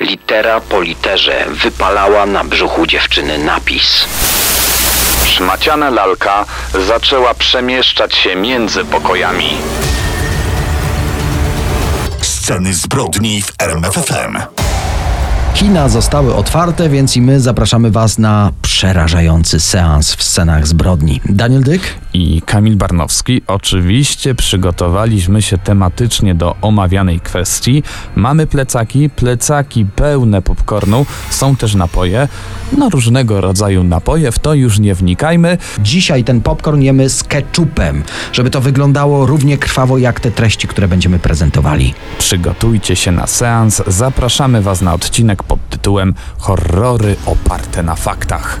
Litera po literze wypalała na brzuchu dziewczyny napis. Szmaciana lalka zaczęła przemieszczać się między pokojami. Sceny zbrodni w RMFFM. Kina zostały otwarte, więc i my zapraszamy Was na przerażający seans w scenach zbrodni. Daniel Dyk? i Kamil Barnowski. Oczywiście przygotowaliśmy się tematycznie do omawianej kwestii. Mamy plecaki, plecaki pełne popcornu, są też napoje, no różnego rodzaju napoje, w to już nie wnikajmy. Dzisiaj ten popcorn jemy z ketchupem, żeby to wyglądało równie krwawo jak te treści, które będziemy prezentowali. Przygotujcie się na seans, zapraszamy Was na odcinek pod tytułem Horrory oparte na faktach.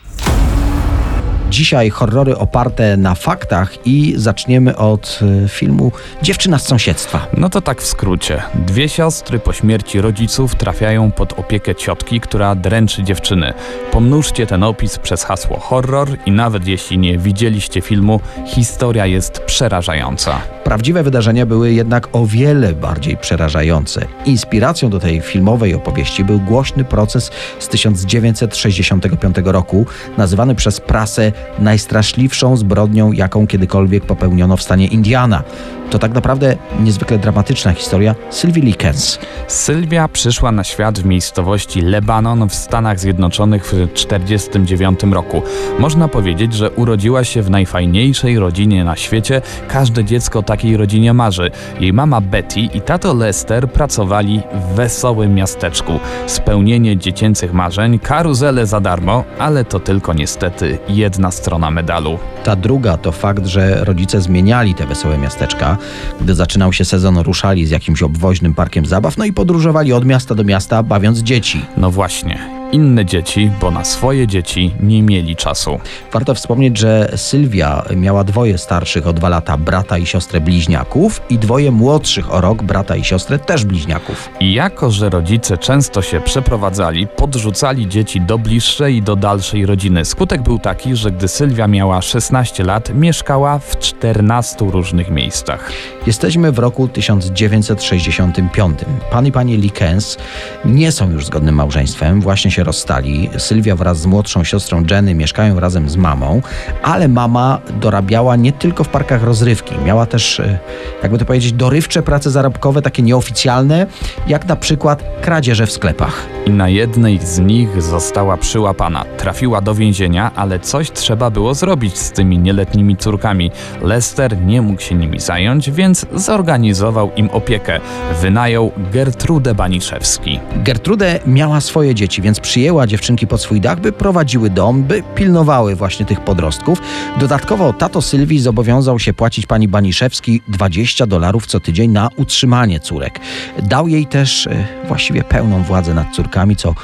Dzisiaj horrory oparte na faktach i zaczniemy od y, filmu Dziewczyna z sąsiedztwa. No to tak w skrócie. Dwie siostry po śmierci rodziców trafiają pod opiekę ciotki, która dręczy dziewczyny. Pomnóżcie ten opis przez hasło horror i nawet jeśli nie widzieliście filmu, historia jest przerażająca. Prawdziwe wydarzenia były jednak o wiele bardziej przerażające. Inspiracją do tej filmowej opowieści był głośny proces z 1965 roku, nazywany przez prasę najstraszliwszą zbrodnią, jaką kiedykolwiek popełniono w stanie Indiana. To tak naprawdę niezwykle dramatyczna historia Sylwii Likens. Sylwia przyszła na świat w miejscowości Lebanon w Stanach Zjednoczonych w 1949 roku. Można powiedzieć, że urodziła się w najfajniejszej rodzinie na świecie. Każde dziecko takiej rodzinie marzy. Jej mama Betty i tato Lester pracowali w wesołym miasteczku. Spełnienie dziecięcych marzeń, karuzele za darmo, ale to tylko niestety jedna strona medalu. Ta druga to fakt, że rodzice zmieniali te wesołe miasteczka. Gdy zaczynał się sezon, ruszali z jakimś obwoźnym parkiem zabaw, no i podróżowali od miasta do miasta, bawiąc dzieci. No właśnie. Inne dzieci, bo na swoje dzieci nie mieli czasu. Warto wspomnieć, że Sylwia miała dwoje starszych o dwa lata brata i siostrę bliźniaków i dwoje młodszych o rok brata i siostrę też bliźniaków. I jako, że rodzice często się przeprowadzali, podrzucali dzieci do bliższej i do dalszej rodziny. Skutek był taki, że gdy Sylwia miała 16 lat, mieszkała w 14 różnych miejscach. Jesteśmy w roku 1965. Pan i pani Likens nie są już zgodnym małżeństwem, właśnie się rozstali. Sylwia wraz z młodszą siostrą Jenny mieszkają razem z mamą, ale mama dorabiała nie tylko w parkach rozrywki. Miała też, e, jakby to powiedzieć, dorywcze prace zarobkowe, takie nieoficjalne, jak na przykład kradzieże w sklepach. I na jednej z nich została przyłapana. Trafiła do więzienia, ale coś trzeba było zrobić z tymi nieletnimi córkami. Lester nie mógł się nimi zająć, więc zorganizował im opiekę. Wynajął Gertrudę Baniszewski. Gertrudę miała swoje dzieci, więc przyjęła dziewczynki pod swój dach, by prowadziły dom, by pilnowały właśnie tych podrostków. Dodatkowo tato Sylwii zobowiązał się płacić pani Baniszewski 20 dolarów co tydzień na utrzymanie córek. Dał jej też e, właściwie pełną władzę nad córkami, co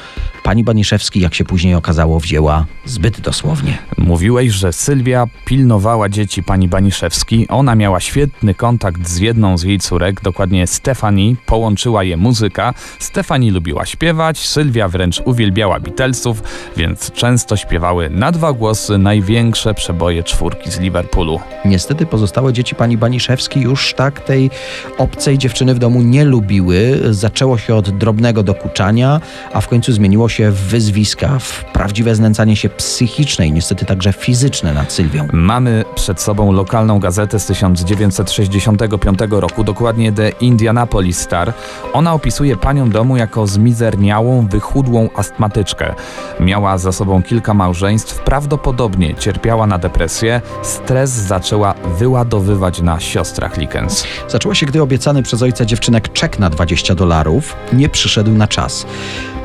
pani Baniszewski, jak się później okazało, wzięła zbyt dosłownie. Mówiłeś, że Sylwia pilnowała dzieci pani Baniszewski. Ona miała świetny kontakt z jedną z jej córek, dokładnie Stefani. Połączyła je muzyka. Stefani lubiła śpiewać, Sylwia wręcz uwielbiała Beatlesów, więc często śpiewały na dwa głosy największe przeboje czwórki z Liverpoolu. Niestety pozostałe dzieci pani Baniszewski już tak tej obcej dziewczyny w domu nie lubiły. Zaczęło się od drobnego dokuczania, a w końcu zmieniło się w wyzwiska, w prawdziwe znęcanie się psychiczne i niestety także fizyczne nad Sylwią. Mamy przed sobą lokalną gazetę z 1965 roku, dokładnie The Indianapolis Star. Ona opisuje panią domu jako zmizerniałą, wychudłą astmatyczkę. Miała za sobą kilka małżeństw, prawdopodobnie cierpiała na depresję. Stres zaczęła wyładowywać na siostrach Likens. Zaczęło się, gdy obiecany przez ojca dziewczynek czek na 20 dolarów nie przyszedł na czas.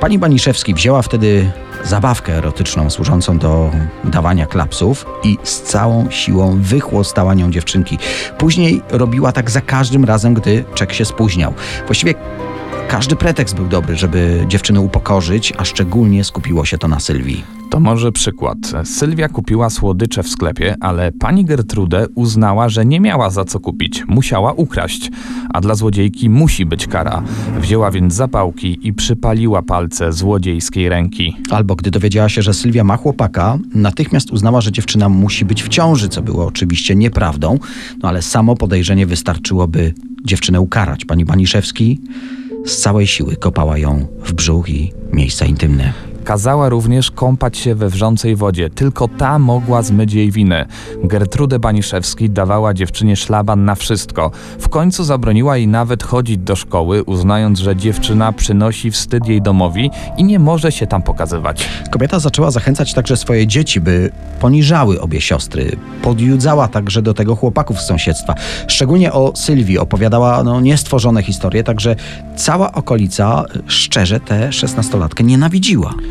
Pani Baniszewski wzięła wtedy zabawkę erotyczną służącą do dawania klapsów i z całą siłą wychłostała nią dziewczynki. Później robiła tak za każdym razem, gdy czek się spóźniał. Właściwie każdy pretekst był dobry, żeby dziewczynę upokorzyć, a szczególnie skupiło się to na Sylwii. To może przykład. Sylwia kupiła słodycze w sklepie, ale pani Gertrude uznała, że nie miała za co kupić. Musiała ukraść. A dla złodziejki musi być kara. Wzięła więc zapałki i przypaliła palce złodziejskiej ręki. Albo gdy dowiedziała się, że Sylwia ma chłopaka, natychmiast uznała, że dziewczyna musi być w ciąży, co było oczywiście nieprawdą, no ale samo podejrzenie wystarczyło, by dziewczynę ukarać. Pani Baniszewski z całej siły kopała ją w brzuch i miejsca intymne. Kazała również kąpać się we wrzącej wodzie. Tylko ta mogła zmyć jej winę. Gertrude Baniszewski dawała dziewczynie szlaban na wszystko. W końcu zabroniła jej nawet chodzić do szkoły, uznając, że dziewczyna przynosi wstyd jej domowi i nie może się tam pokazywać. Kobieta zaczęła zachęcać także swoje dzieci, by poniżały obie siostry. Podjudzała także do tego chłopaków z sąsiedztwa. Szczególnie o Sylwii opowiadała no, niestworzone historie, także cała okolica szczerze tę szesnastolatkę nienawidziła.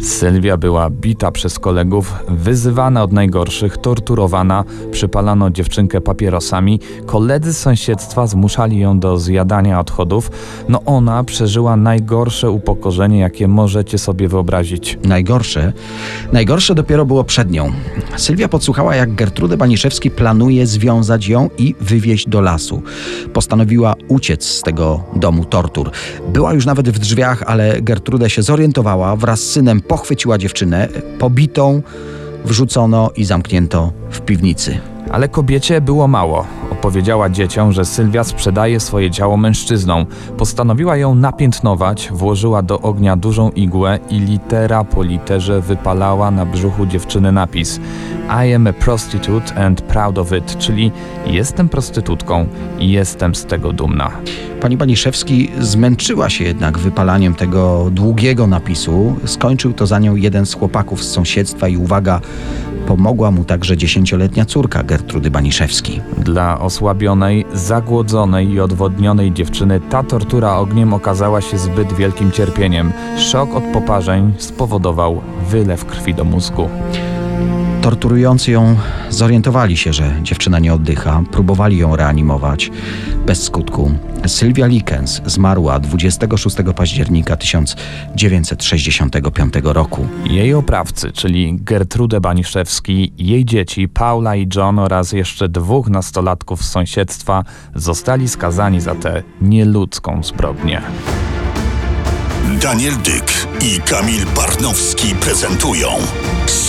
Sylwia była bita przez kolegów, wyzywana od najgorszych, torturowana, przypalano dziewczynkę papierosami, koledzy z sąsiedztwa zmuszali ją do zjadania odchodów. No ona przeżyła najgorsze upokorzenie, jakie możecie sobie wyobrazić. Najgorsze, najgorsze dopiero było przed nią. Sylwia podsłuchała, jak Gertrude Baniszewski planuje związać ją i wywieźć do lasu. Postanowiła uciec z tego domu tortur. Była już nawet w drzwiach, ale Gertrude się zorientowała, wraz z synem pochwyciła dziewczynę, pobitą, wrzucono i zamknięto w piwnicy. Ale kobiecie było mało. Opowiedziała dzieciom, że Sylwia sprzedaje swoje ciało mężczyznom. Postanowiła ją napiętnować, włożyła do ognia dużą igłę i litera po literze wypalała na brzuchu dziewczyny napis I am a prostitute and proud of it, czyli jestem prostytutką i jestem z tego dumna. Pani Baniszewski zmęczyła się jednak wypalaniem tego długiego napisu. Skończył to za nią jeden z chłopaków z sąsiedztwa i uwaga, pomogła mu także dziesięcioletnia córka Gertrudy Baniszewski. Dla osłabionej, zagłodzonej i odwodnionej dziewczyny ta tortura ogniem okazała się zbyt wielkim cierpieniem. Szok od poparzeń spowodował wylew krwi do mózgu. Torturujący ją zorientowali się, że dziewczyna nie oddycha, próbowali ją reanimować bez skutku. Sylwia Likens zmarła 26 października 1965 roku. Jej oprawcy, czyli Gertrude Baniszewski, jej dzieci Paula i John oraz jeszcze dwóch nastolatków z sąsiedztwa zostali skazani za tę nieludzką zbrodnię. Daniel Dyk i Kamil Barnowski prezentują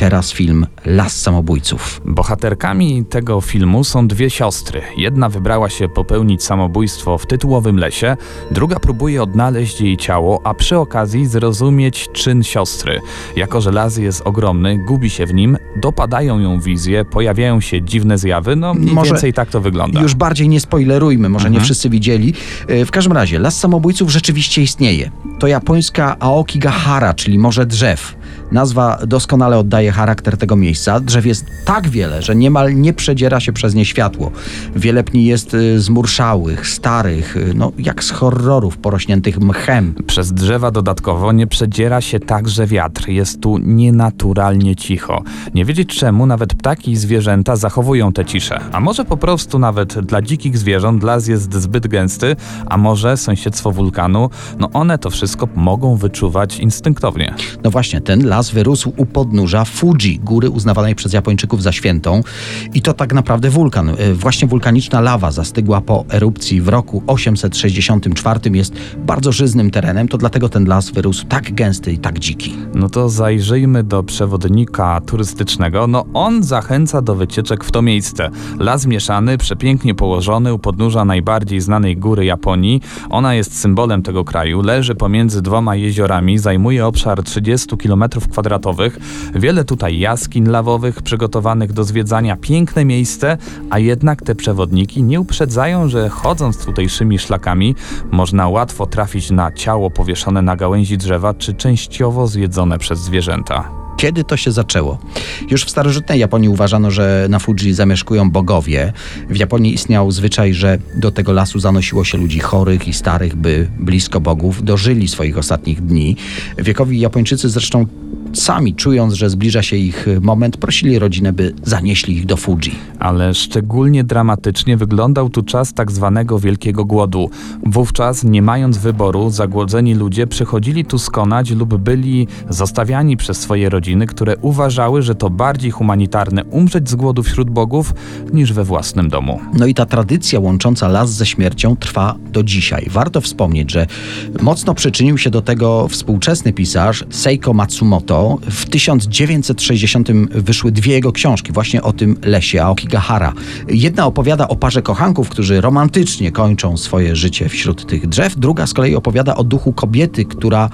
Teraz film Las Samobójców. Bohaterkami tego filmu są dwie siostry. Jedna wybrała się popełnić samobójstwo w tytułowym lesie, druga próbuje odnaleźć jej ciało, a przy okazji zrozumieć czyn siostry. Jako, że las jest ogromny, gubi się w nim, dopadają ją wizje, pojawiają się dziwne zjawy, no mniej Może więcej tak to wygląda. Już bardziej nie spoilerujmy, może Mhm. nie wszyscy widzieli. E, W każdym razie, Las Samobójców rzeczywiście istnieje. To japońska Aokigahara, czyli Morze Drzew. Nazwa doskonale oddaje charakter tego miejsca. Drzew jest tak wiele, że niemal nie przedziera się przez nie światło. Wiele pni jest y, zmurszałych, starych, y, no jak z horrorów porośniętych mchem. Przez drzewa dodatkowo nie przedziera się także wiatr. Jest tu nienaturalnie cicho. Nie wiedzieć czemu nawet ptaki i zwierzęta zachowują tę ciszę. A może po prostu nawet dla dzikich zwierząt las jest zbyt gęsty, a może sąsiedztwo wulkanu, no one to wszystko mogą wyczuwać instynktownie. No właśnie, ten las wyrósł u podnóża Fuji, góry uznawanej przez Japończyków za świętą. I to tak naprawdę wulkan. Y, Właśnie wulkaniczna lawa zastygła po erupcji w roku 864 jest bardzo żyznym terenem, to dlatego ten las wyrósł tak gęsty i tak dziki. No to zajrzyjmy do przewodnika turystycznego. No on zachęca do wycieczek w to miejsce. Las mieszany, przepięknie położony u podnóża najbardziej znanej góry Japonii. Ona jest symbolem tego kraju. Leży pomiędzy dwoma jeziorami, zajmuje obszar 30 km kwadratowych. Wiele tutaj jaskiń lawowych przygotowanych do zwiedzania. Piękne miejsce, a jednak te przewodniki nie uprzedzają, że chodząc tutejszymi szlakami można łatwo trafić na ciało powieszone na gałęzi drzewa czy częściowo zjedzone przez zwierzęta. Kiedy to się zaczęło? Już w starożytnej Japonii uważano, że na Fuji zamieszkują bogowie. W Japonii istniał zwyczaj, że do tego lasu zanosiło się ludzi chorych i starych, by blisko bogów dożyli swoich ostatnich dni. Wiekowi Japończycy zresztą sami czując, że zbliża się ich moment, prosili rodzinę, by zanieśli ich do Fuji. Ale szczególnie dramatycznie wyglądał tu czas tak zwanego Wielkiego Głodu. Wówczas, nie mając wyboru, zagłodzeni ludzie przychodzili tu skonać lub byli zostawiani przez swoje rodziny, które uważały, że to bardziej humanitarne umrzeć z głodu wśród bogów niż we własnym domu. No i ta tradycja łącząca las ze śmiercią trwa do dzisiaj. Warto wspomnieć, że mocno przyczynił się do tego współczesny pisarz Seiko Matsumoto. W 1960 wyszły dwie jego książki właśnie o tym lesie Aokigahara. Jedna opowiada o parze kochanków, którzy romantycznie kończą swoje życie wśród tych drzew, druga z kolei opowiada o duchu kobiety, która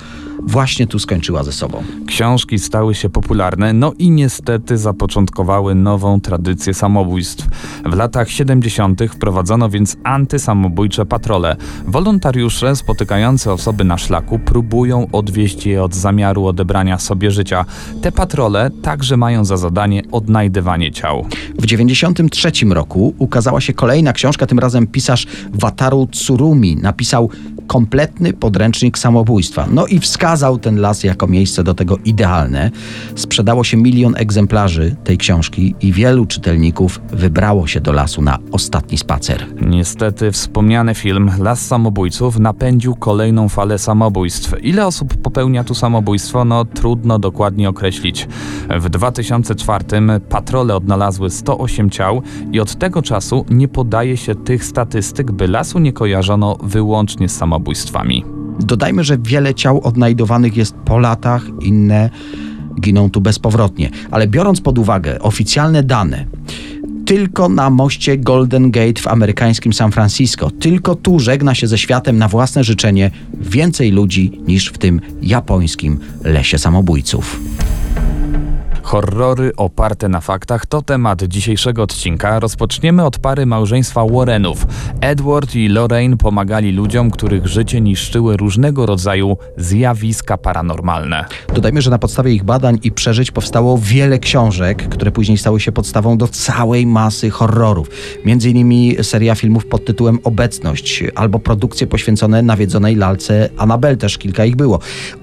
właśnie tu skończyła ze sobą. Książki stały się popularne, no i niestety zapoczątkowały nową tradycję samobójstw. W latach 70. wprowadzono więc antysamobójcze patrole. Wolontariusze spotykający osoby na szlaku próbują odwieść je od zamiaru odebrania sobie życia. Te patrole także mają za zadanie odnajdywanie ciał. W 93 roku ukazała się kolejna książka, tym razem pisarz Wataru Tsurumi napisał kompletny podręcznik samobójstwa. No i wskazał ten las jako miejsce do tego idealne. Sprzedało się milion egzemplarzy tej książki i wielu czytelników wybrało się do lasu na ostatni spacer. Niestety wspomniany film Las Samobójców napędził kolejną falę samobójstw. Ile osób popełnia tu samobójstwo? No trudno dokładnie określić. W 2004 patrole odnalazły 108 ciał i od tego czasu nie podaje się tych statystyk, by lasu nie kojarzono wyłącznie z samobójstwami. Dodajmy, że wiele ciał odnajdowanych jest po latach, inne giną tu bezpowrotnie. Ale biorąc pod uwagę oficjalne dane, tylko na moście Golden Gate w amerykańskim San Francisco, tylko tu żegna się ze światem na własne życzenie więcej ludzi niż w tym japońskim lesie samobójców. Horrory oparte na faktach to temat dzisiejszego odcinka. Rozpoczniemy od pary małżeństwa Warrenów. Edward i Lorraine pomagali ludziom, których życie niszczyły różnego rodzaju zjawiska paranormalne. Dodajmy, że na podstawie ich badań i przeżyć powstało wiele książek, które później stały się podstawą do całej masy horrorów. Między innymi seria filmów pod tytułem Obecność albo produkcje poświęcone nawiedzonej lalce Annabel, też kilka ich było.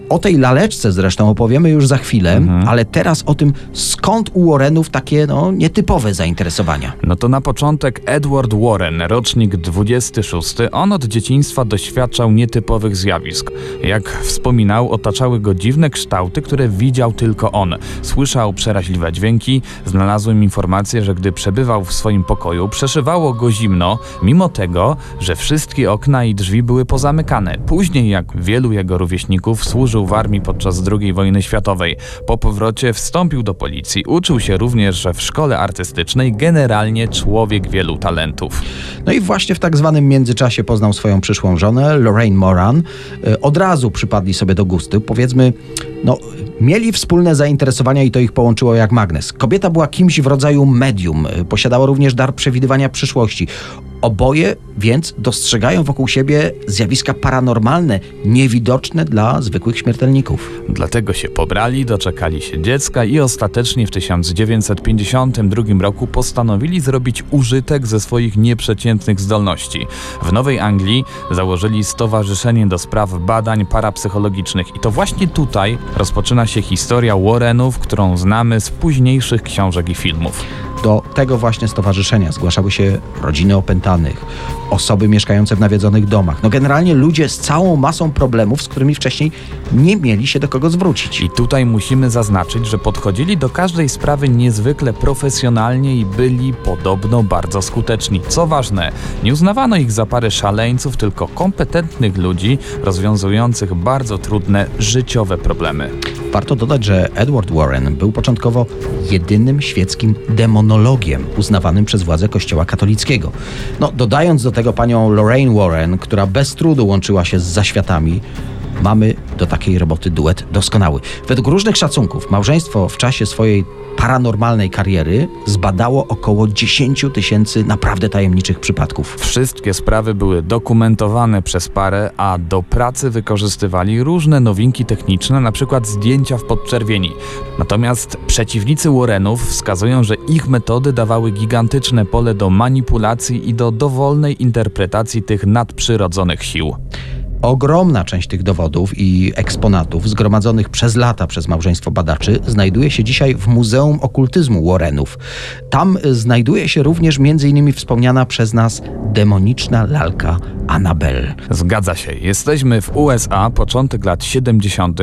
O tej laleczce zresztą opowiemy już za chwilę, ale teraz o tym, skąd u Warrenów takie no, nietypowe zainteresowania. No to na początek Edward Warren, rocznik 26. On od dzieciństwa doświadczał nietypowych zjawisk. Jak wspominał, otaczały go dziwne kształty, które widział tylko on. Słyszał przeraźliwe dźwięki, znalazłem informację, że gdy przebywał w swoim pokoju, przeszywało go zimno, mimo tego, że wszystkie okna i drzwi były pozamykane. Później, jak wielu jego rówieśników, służył w armii podczas II wojny światowej. Po powrocie wstąpił do policji. Uczył się również, w szkole artystycznej generalnie człowiek wielu talentów. No i właśnie w tak zwanym międzyczasie poznał swoją przyszłą żonę, Lorraine Moran. E, Od razu przypadli sobie do gustu. Powiedzmy, no, mieli wspólne zainteresowania i to ich połączyło jak magnes. Kobieta była kimś w rodzaju medium, e, posiadała również dar przewidywania przyszłości. Oboje więc dostrzegają wokół siebie zjawiska paranormalne, niewidoczne dla zwykłych śmiertelników. Dlatego się pobrali, doczekali się dziecka i ostatecznie w 1952 roku postanowili zrobić użytek ze swoich nieprzeciętnych zdolności. W Nowej Anglii założyli Stowarzyszenie do Spraw Badań Parapsychologicznych i to właśnie tutaj rozpoczyna się historia Warrenów, którą znamy z późniejszych książek i filmów. Do tego właśnie stowarzyszenia zgłaszały się rodziny opętanych, osoby mieszkające w nawiedzonych domach. No generalnie ludzie z całą masą problemów, z którymi wcześniej nie mieli się do kogo zwrócić. I tutaj musimy zaznaczyć, że podchodzili do każdej sprawy niezwykle profesjonalnie i byli podobno bardzo skuteczni. Co ważne, nie uznawano ich za parę szaleńców, tylko kompetentnych ludzi rozwiązujących bardzo trudne życiowe problemy. Warto dodać, że Edward Warren był początkowo jedynym świeckim demonologiem uznawanym przez władze Kościoła katolickiego. No, dodając do tego panią Lorraine Warren, która bez trudu łączyła się z zaświatami, mamy do takiej roboty duet doskonały. Według różnych szacunków małżeństwo w czasie swojej paranormalnej kariery zbadało około 10 tysięcy naprawdę tajemniczych przypadków. Wszystkie sprawy były dokumentowane przez parę, a do pracy wykorzystywali różne nowinki techniczne, przykład zdjęcia w podczerwieni. Natomiast przeciwnicy Warrenów wskazują, że ich metody dawały gigantyczne pole do manipulacji i do dowolnej interpretacji tych nadprzyrodzonych sił. Ogromna część tych dowodów i eksponatów zgromadzonych przez lata przez małżeństwo badaczy znajduje się dzisiaj w Muzeum Okultyzmu Warrenów. Tam znajduje się również m.in. wspomniana przez nas demoniczna lalka Annabelle. Zgadza się. Jesteśmy w USA, początek lat 70.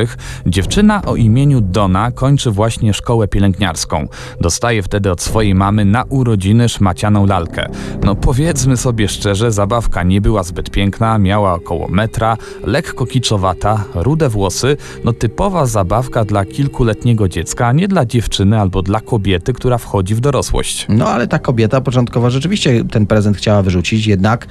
Dziewczyna o imieniu Donna kończy właśnie szkołę pielęgniarską. Dostaje wtedy od swojej mamy na urodziny szmacianą lalkę. No powiedzmy sobie szczerze, zabawka nie była zbyt piękna, miała około metra, lekko kiczowata, rude włosy, no typowa zabawka dla kilkuletniego dziecka, a nie dla dziewczyny albo dla kobiety, która wchodzi w dorosłość. No ale ta kobieta początkowo rzeczywiście ten prezent chciała wyrzucić, jednak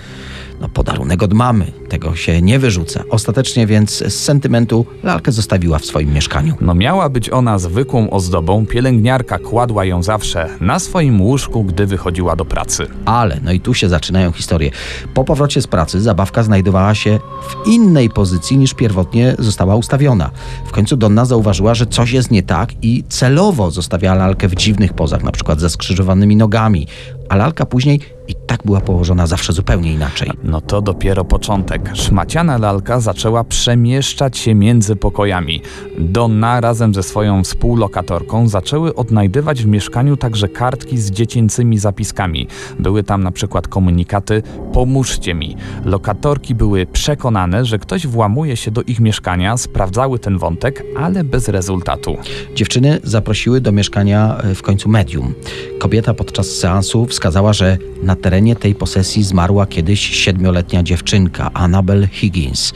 no, podarunek od mamy. Tego się nie wyrzuca. Ostatecznie więc z sentymentu lalkę zostawiła w swoim mieszkaniu. No miała być ona zwykłą ozdobą, pielęgniarka kładła ją zawsze na swoim łóżku, gdy wychodziła do pracy. Ale, no i tu się zaczynają historie. Po powrocie z pracy zabawka znajdowała się w innej pozycji niż pierwotnie została ustawiona. W końcu Donna zauważyła, że coś jest nie tak i celowo zostawiała lalkę w dziwnych pozach, na przykład ze skrzyżowanymi nogami, a lalka później i tak była położona zawsze zupełnie inaczej. No to dopiero początek. Szmaciana lalka zaczęła przemieszczać się między pokojami. Donna razem ze swoją współlokatorką zaczęły odnajdywać w mieszkaniu także kartki z dziecięcymi zapiskami. Były tam na przykład komunikaty pomóżcie mi. Lokatorki były przekonane, że ktoś włamuje się do ich mieszkania, sprawdzały ten wątek, ale bez rezultatu. Dziewczyny zaprosiły do mieszkania e, w końcu medium. Kobieta podczas seansu wskazała, że na terenie tej posesji zmarła kiedyś siedmioletnia dziewczynka, Annabel Higgins.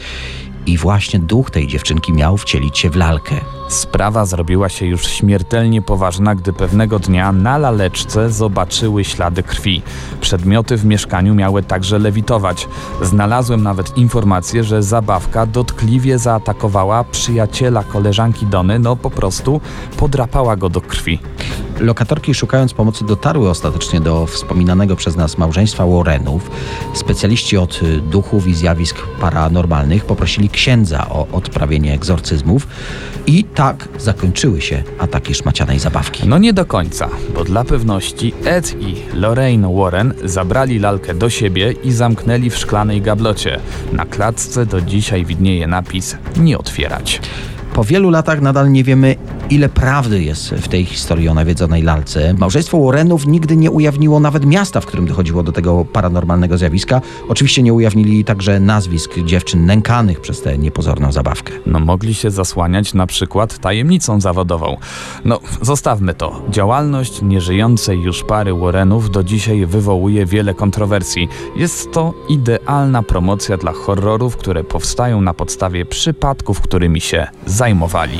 I właśnie duch tej dziewczynki miał wcielić się w lalkę. Sprawa zrobiła się już śmiertelnie poważna, gdy pewnego dnia na laleczce zobaczyły ślady krwi. Przedmioty w mieszkaniu miały także lewitować. Znalazłem nawet informację, że zabawka dotkliwie zaatakowała przyjaciela koleżanki Dony, no po prostu podrapała go do krwi. Lokatorki szukając pomocy dotarły ostatecznie do wspominanego przez nas małżeństwa Warrenów. Specjaliści od y, duchów i zjawisk paranormalnych poprosili księdza o odprawienie egzorcyzmów i tak zakończyły się ataki szmacianej zabawki. No nie do końca, bo dla pewności Ed i Lorraine Warren zabrali lalkę do siebie i zamknęli w szklanej gablocie. Na klatce do dzisiaj widnieje napis nie otwierać. Po wielu latach nadal nie wiemy, ile prawdy jest w tej historii o nawiedzonej lalce. Małżeństwo Warrenów nigdy nie ujawniło nawet miasta, w którym dochodziło do tego paranormalnego zjawiska. Oczywiście nie ujawnili także nazwisk dziewczyn nękanych przez tę niepozorną zabawkę. No mogli się zasłaniać na przykład tajemnicą zawodową. No zostawmy to. Działalność nieżyjącej już pary Warrenów do dzisiaj wywołuje wiele kontrowersji. Jest to idealna promocja dla horrorów, które powstają na podstawie przypadków, którymi się zajmowali.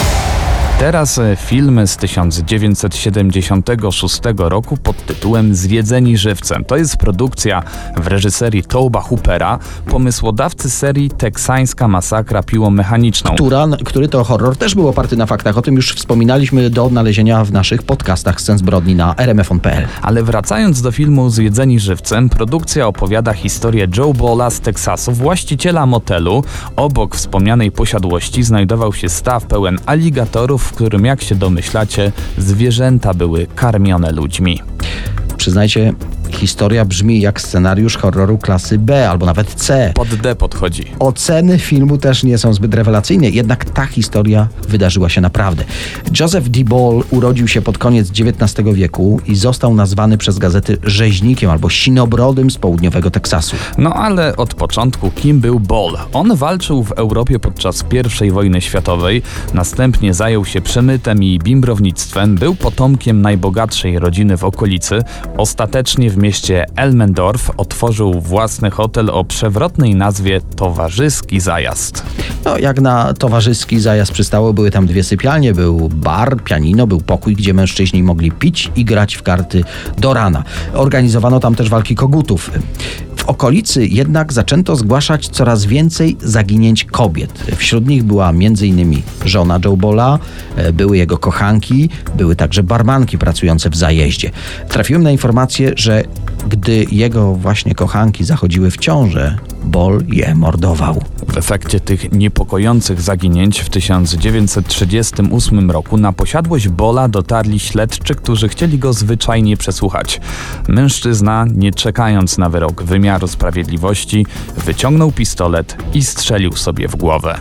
Teraz e, film z 1976 roku pod tytułem Zwiedzeni żywcem. To jest produkcja w reżyserii Toba Hoopera, pomysłodawcy serii Teksańska masakra piłą mechaniczną. Która, który to horror też był oparty na faktach. O tym już wspominaliśmy do odnalezienia w naszych podcastach Scen zbrodni na rmfon.pl. Ale wracając do filmu Zwiedzeni żywcem, produkcja opowiada historię Joe Bola z Teksasu, właściciela motelu. Obok wspomnianej posiadłości znajdował się staw pełen aligatorów, w którym, jak się domyślacie, zwierzęta były karmione ludźmi. Przyznajcie, historia brzmi jak scenariusz horroru klasy B albo nawet C. Pod D podchodzi. Oceny filmu też nie są zbyt rewelacyjne, jednak ta historia wydarzyła się naprawdę. Joseph D. Ball urodził się pod koniec XIX wieku i został nazwany przez gazety rzeźnikiem albo sinobrodym z południowego Teksasu. No ale od początku kim był Ball? On walczył w Europie podczas I wojny światowej, następnie zajął się przemytem i bimbrownictwem, był potomkiem najbogatszej rodziny w okolicy, Ostatecznie w mieście Elmendorf otworzył własny hotel o przewrotnej nazwie Towarzyski Zajazd. No, jak na towarzyski zajazd przystało, były tam dwie sypialnie, był bar, pianino, był pokój, gdzie mężczyźni mogli pić i grać w karty do rana. Organizowano tam też walki kogutów. Okolicy jednak zaczęto zgłaszać coraz więcej zaginięć kobiet. Wśród nich była m.in. żona Joe Bola, e, były jego kochanki, były także barmanki pracujące w zajeździe. Trafiłem na informację, że gdy jego właśnie kochanki zachodziły w ciążę, Bol je mordował. W efekcie tych niepokojących zaginięć w 1938 roku na posiadłość Bola dotarli śledczy, którzy chcieli go zwyczajnie przesłuchać. Mężczyzna, nie czekając na wyrok wymiaru sprawiedliwości, wyciągnął pistolet i strzelił sobie w głowę.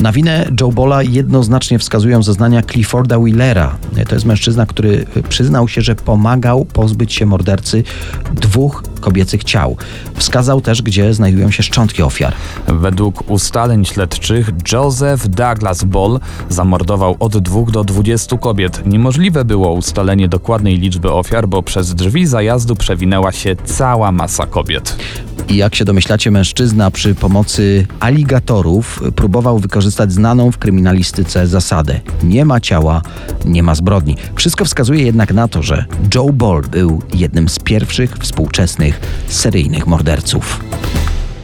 Na winę Joe Bola jednoznacznie wskazują zeznania Clifforda Wheelera. To jest mężczyzna, który przyznał się, że pomagał pozbyć się mordercy dwóch kobiecych ciał. Wskazał też, gdzie znajdują się szczątki ofiar. Według ustaleń śledczych Joseph Douglas Ball zamordował od 2 do 20 kobiet. Niemożliwe było ustalenie dokładnej liczby ofiar, bo przez drzwi zajazdu przewinęła się cała masa kobiet. I jak się domyślacie, mężczyzna przy pomocy aligatorów próbował wykorzystać znaną w kryminalistyce zasadę: nie ma ciała, nie ma zbrodni. Wszystko wskazuje jednak na to, że Joe Ball był jednym z pierwszych współczesnych seryjnych morderców.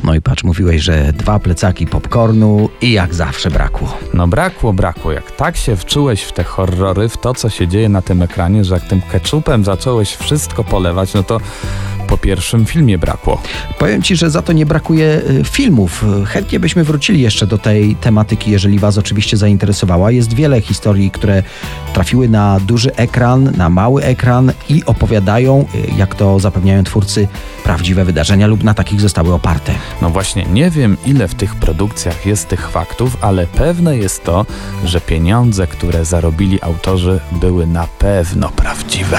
No i patrz, mówiłeś, że dwa plecaki popcornu i jak zawsze brakło. No brakło, brakło. Jak tak się wczułeś w te horrory, w to, co się dzieje na tym ekranie, że jak tym ketchupem zacząłeś wszystko polewać, no to po pierwszym filmie brakło. Powiem Ci, że za to nie brakuje y, filmów. Chętnie byśmy wrócili jeszcze do tej tematyki, jeżeli Was oczywiście zainteresowała. Jest wiele historii, które trafiły na duży ekran, na mały ekran i opowiadają, y, jak to zapewniają twórcy, prawdziwe wydarzenia lub na takich zostały oparte. No właśnie, nie wiem ile w tych produkcjach jest tych faktów, ale pewne jest to, że pieniądze, które zarobili autorzy, były na pewno prawdziwe.